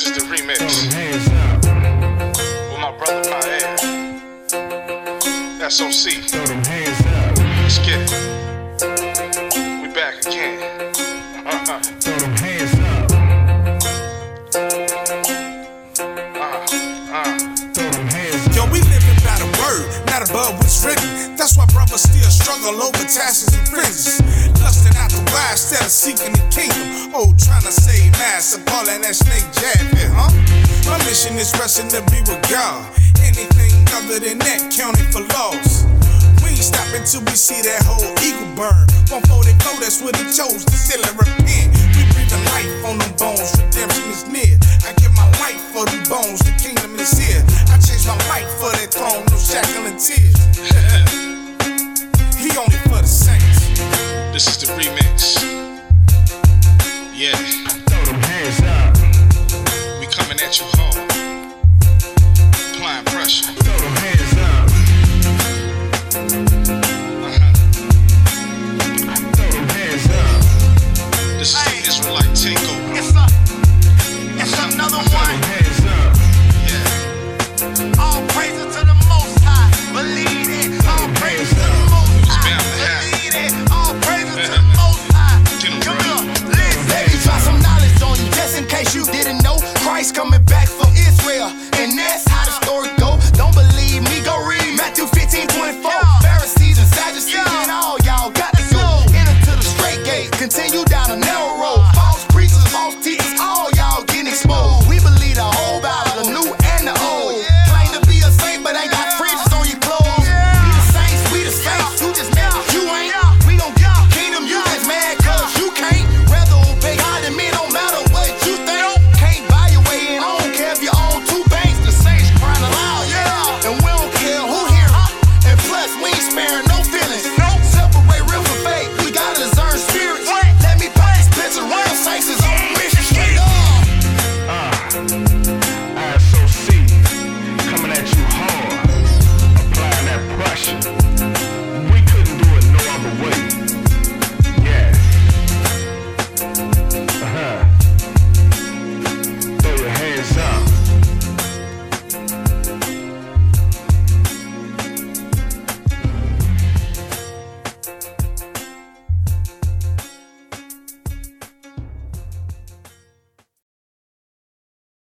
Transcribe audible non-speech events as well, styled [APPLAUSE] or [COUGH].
This is the remix Throw them hands up. with my brother Paer. SOC. Throw them hands up. Let's get it. We back again. Uh-huh. Throw them hands up. Uh, Throw them hands up. Yo, we living by the word, not above what's written. That's why brothers still struggle over taxes and fringes. Lusting out the wide instead of seeking the kingdom. Oh, to save mass and that snake jab huh? My mission is resting to be with God. Anything other than that counted for loss. We ain't stopping till we see that whole eagle burn. 144, that's what he chose to still and repent. We breathing life on them bones, redemption is near. I give my life for them bones, the kingdom is here. I changed my life for that throne, no shackling tears. [LAUGHS] he only for the saints. this is the at you hard.